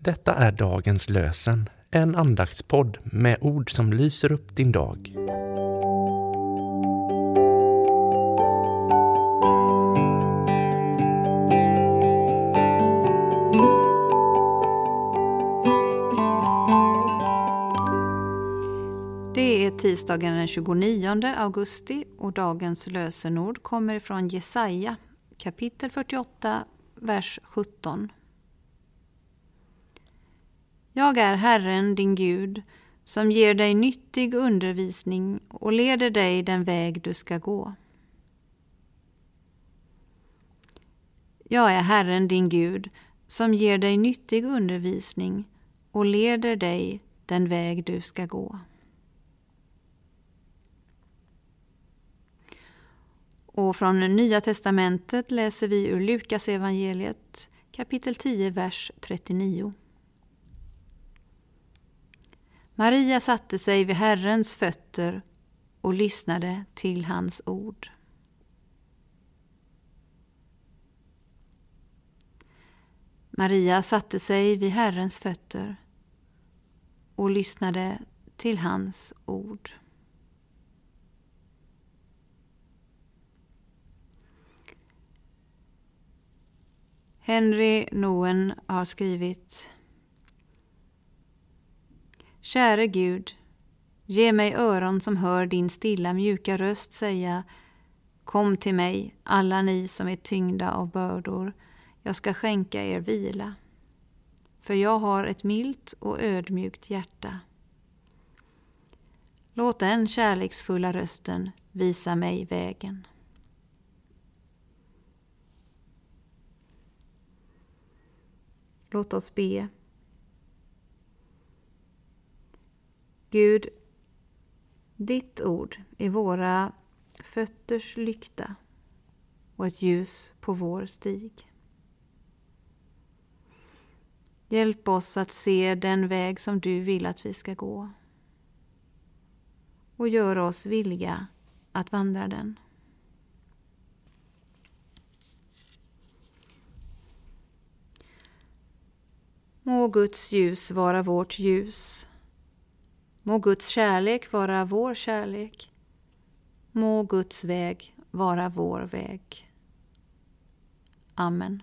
Detta är dagens lösen, en andaktspodd med ord som lyser upp din dag. Det är tisdagen den 29 augusti och dagens lösenord kommer ifrån Jesaja kapitel 48, vers 17. Jag är Herren, din Gud, som ger dig nyttig undervisning och leder dig den väg du ska gå. Jag är Herren, din Gud, som ger dig nyttig undervisning och leder dig den väg du ska gå. Och från Nya testamentet läser vi ur Lukas evangeliet kapitel 10, vers 39. Maria satte sig vid Herrens fötter och lyssnade till hans ord. Maria satte sig vid Herrens fötter och lyssnade till hans ord. Henry Noen har skrivit Käre Gud, ge mig öron som hör din stilla mjuka röst säga Kom till mig, alla ni som är tyngda av bördor, jag ska skänka er vila. För jag har ett milt och ödmjukt hjärta. Låt den kärleksfulla rösten visa mig vägen. Låt oss be. Gud, ditt ord är våra fötters lykta och ett ljus på vår stig. Hjälp oss att se den väg som du vill att vi ska gå och gör oss villiga att vandra den. Må Guds ljus vara vårt ljus. Må Guds kärlek vara vår kärlek. Må Guds väg vara vår väg. Amen.